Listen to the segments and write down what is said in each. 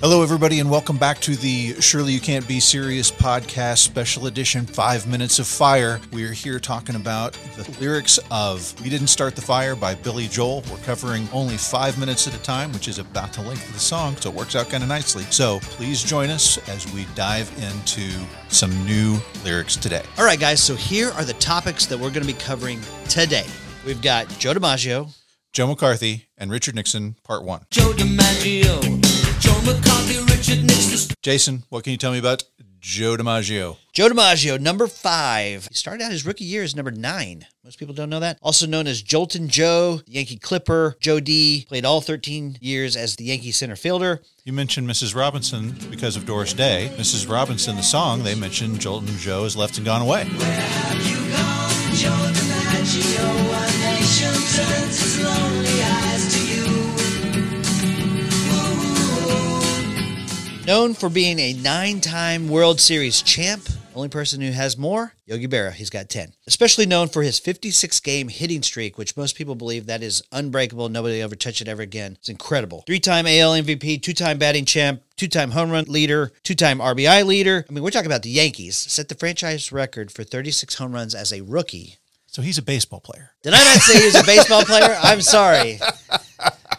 Hello, everybody, and welcome back to the Surely You Can't Be Serious podcast special edition Five Minutes of Fire. We are here talking about the lyrics of We Didn't Start the Fire by Billy Joel. We're covering only five minutes at a time, which is about the length of the song, so it works out kind of nicely. So please join us as we dive into some new lyrics today. All right, guys, so here are the topics that we're going to be covering today. We've got Joe DiMaggio, Joe McCarthy and Richard Nixon, Part One. Joe DiMaggio, Joe McCarthy, Richard Nixon. Jason, what can you tell me about Joe DiMaggio? Joe DiMaggio, number five. He started out his rookie year as number nine. Most people don't know that. Also known as Joltin' Joe, Yankee Clipper, Joe D. Played all 13 years as the Yankee center fielder. You mentioned Mrs. Robinson because of Doris Day. Mrs. Robinson, the song, they mentioned Joltin' Joe has left and gone away. Joe DiMaggio, Known for being a nine time World Series champ. Only person who has more, Yogi Berra. He's got 10. Especially known for his 56 game hitting streak, which most people believe that is unbreakable. Nobody ever touch it ever again. It's incredible. Three time AL MVP, two time batting champ, two time home run leader, two time RBI leader. I mean, we're talking about the Yankees. Set the franchise record for 36 home runs as a rookie. So he's a baseball player. Did I not say he was a baseball player? I'm sorry.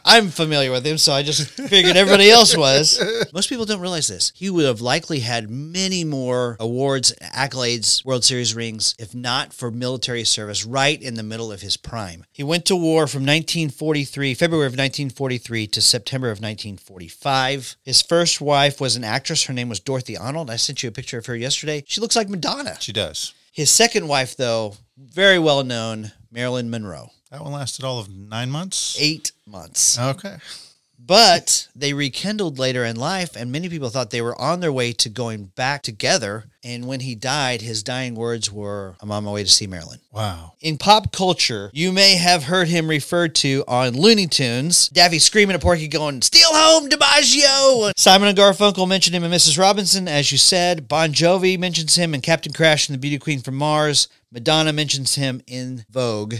I'm familiar with him, so I just figured everybody else was. Most people don't realize this. He would have likely had many more awards, accolades, World Series rings, if not for military service right in the middle of his prime. He went to war from 1943, February of 1943 to September of 1945. His first wife was an actress. Her name was Dorothy Arnold. I sent you a picture of her yesterday. She looks like Madonna. She does. His second wife, though, very well known, Marilyn Monroe. That one lasted all of nine months. Eight months. Okay. But they rekindled later in life, and many people thought they were on their way to going back together. And when he died, his dying words were, I'm on my way to see Marilyn. Wow. In pop culture, you may have heard him referred to on Looney Tunes. Daffy screaming at Porky, going, Steal home, DiMaggio! Simon and Garfunkel mentioned him in Mrs. Robinson, as you said. Bon Jovi mentions him in Captain Crash and the Beauty Queen from Mars. Madonna mentions him in Vogue.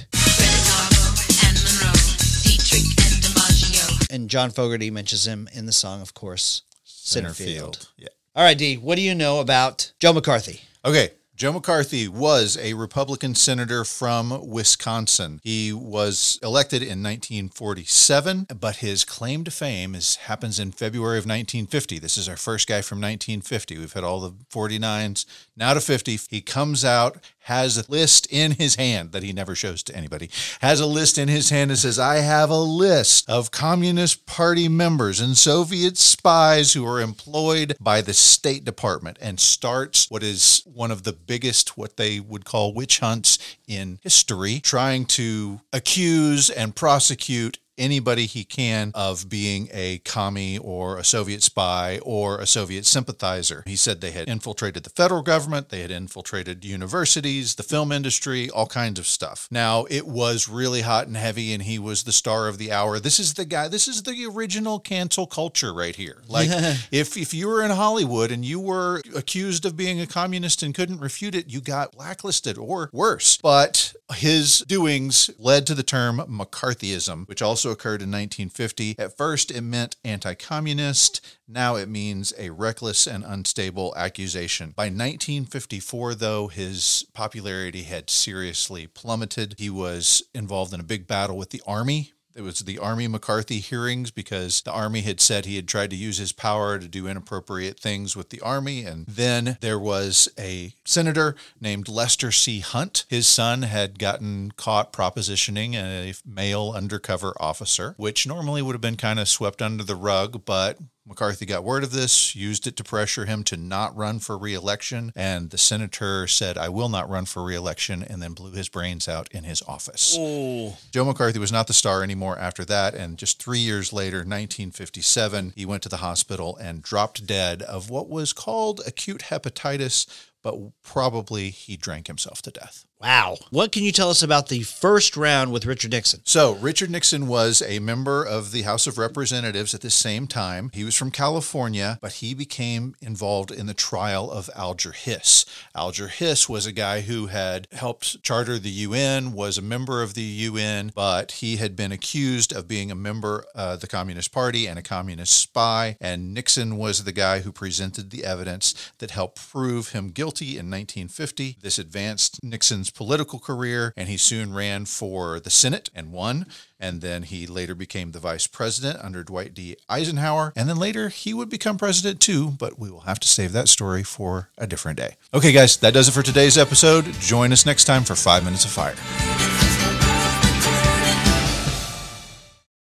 And John Fogerty mentions him in the song, of course, Centerfield. Yeah. All right, D, what do you know about Joe McCarthy? Okay. Joe McCarthy was a Republican senator from Wisconsin. He was elected in 1947, but his claim to fame is happens in February of 1950. This is our first guy from 1950. We've had all the 49s, now to 50. He comes out, has a list in his hand that he never shows to anybody, has a list in his hand that says, I have a list of Communist Party members and Soviet spies who are employed by the State Department, and starts what is one of the biggest, what they would call witch hunts in history, trying to accuse and prosecute anybody he can of being a commie or a Soviet spy or a Soviet sympathizer. He said they had infiltrated the federal government, they had infiltrated universities, the film industry, all kinds of stuff. Now, it was really hot and heavy, and he was the star of the hour. This is the guy, this is the original cancel culture right here. Like, if, if you were in Hollywood and you were accused of being a communist and couldn't refute it, you got blacklisted or worse. But his doings led to the term McCarthyism, which also occurred in 1950. At first, it meant anti communist. Now it means a reckless and unstable accusation. By 1954, though, his popularity had seriously plummeted. He was involved in a big battle with the Army it was the Army McCarthy hearings because the Army had said he had tried to use his power to do inappropriate things with the Army. And then there was a senator named Lester C. Hunt. His son had gotten caught propositioning a male undercover officer, which normally would have been kind of swept under the rug, but McCarthy got word of this, used it to pressure him to not run for reelection, and the senator said, I will not run for reelection, and then blew his brains out in his office. Oh, Joe McCarthy was not the star anymore after that, and just three years later, 1957, he went to the hospital and dropped dead of what was called acute hepatitis, but probably he drank himself to death. Wow. What can you tell us about the first round with Richard Nixon? So, Richard Nixon was a member of the House of Representatives at the same time. He was from California, but he became involved in the trial of Alger Hiss. Alger Hiss was a guy who had helped charter the UN, was a member of the UN, but he had been accused of being a member of the Communist Party and a communist spy. And Nixon was the guy who presented the evidence that helped prove him guilty in 1950. This advanced Nixon's political career, and he soon ran for the Senate and won. And then he later became the vice president under Dwight D. Eisenhower. And then later he would become president too, but we will have to save that story for a different day. Okay, guys, that does it for today's episode. Join us next time for Five Minutes of Fire.